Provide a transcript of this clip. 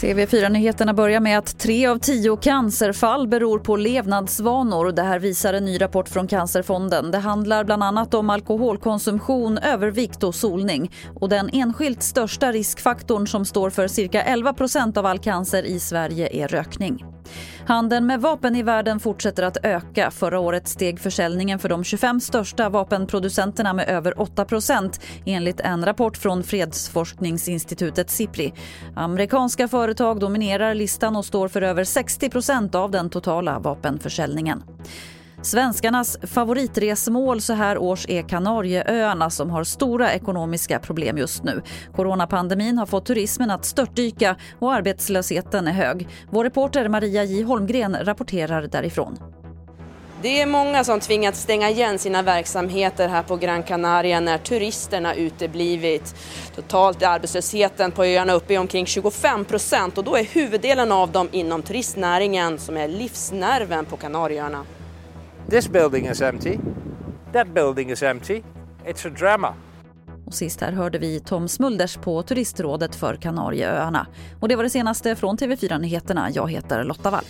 TV4-nyheterna börjar med att tre av tio cancerfall beror på levnadsvanor. Det här visar en ny rapport från Cancerfonden. Det handlar bland annat om alkoholkonsumtion, övervikt och solning. Och den enskilt största riskfaktorn som står för cirka 11% av all cancer i Sverige är rökning. Handeln med vapen i världen fortsätter att öka. Förra året steg försäljningen för de 25 största vapenproducenterna med över 8% enligt en rapport från fredsforskningsinstitutet Sipri. Amerikanska företag dominerar listan och står för över 60% av den totala vapenförsäljningen. Svenskarnas favoritresmål så här års är Kanarieöarna som har stora ekonomiska problem just nu. Coronapandemin har fått turismen att störtdyka och arbetslösheten är hög. Vår reporter Maria J Holmgren rapporterar därifrån. Det är många som tvingats stänga igen sina verksamheter här på Gran Canaria när turisterna uteblivit. Totalt är arbetslösheten på öarna uppe i omkring 25 procent och då är huvuddelen av dem inom turistnäringen som är livsnerven på Kanarieöarna. This building is empty. That building is empty. It's a drama. Och sist här hörde vi Tom Smulders på Turistrådet för Kanarieöarna. Och det var det senaste från TV4 Nyheterna. Jag heter Lotta Wall.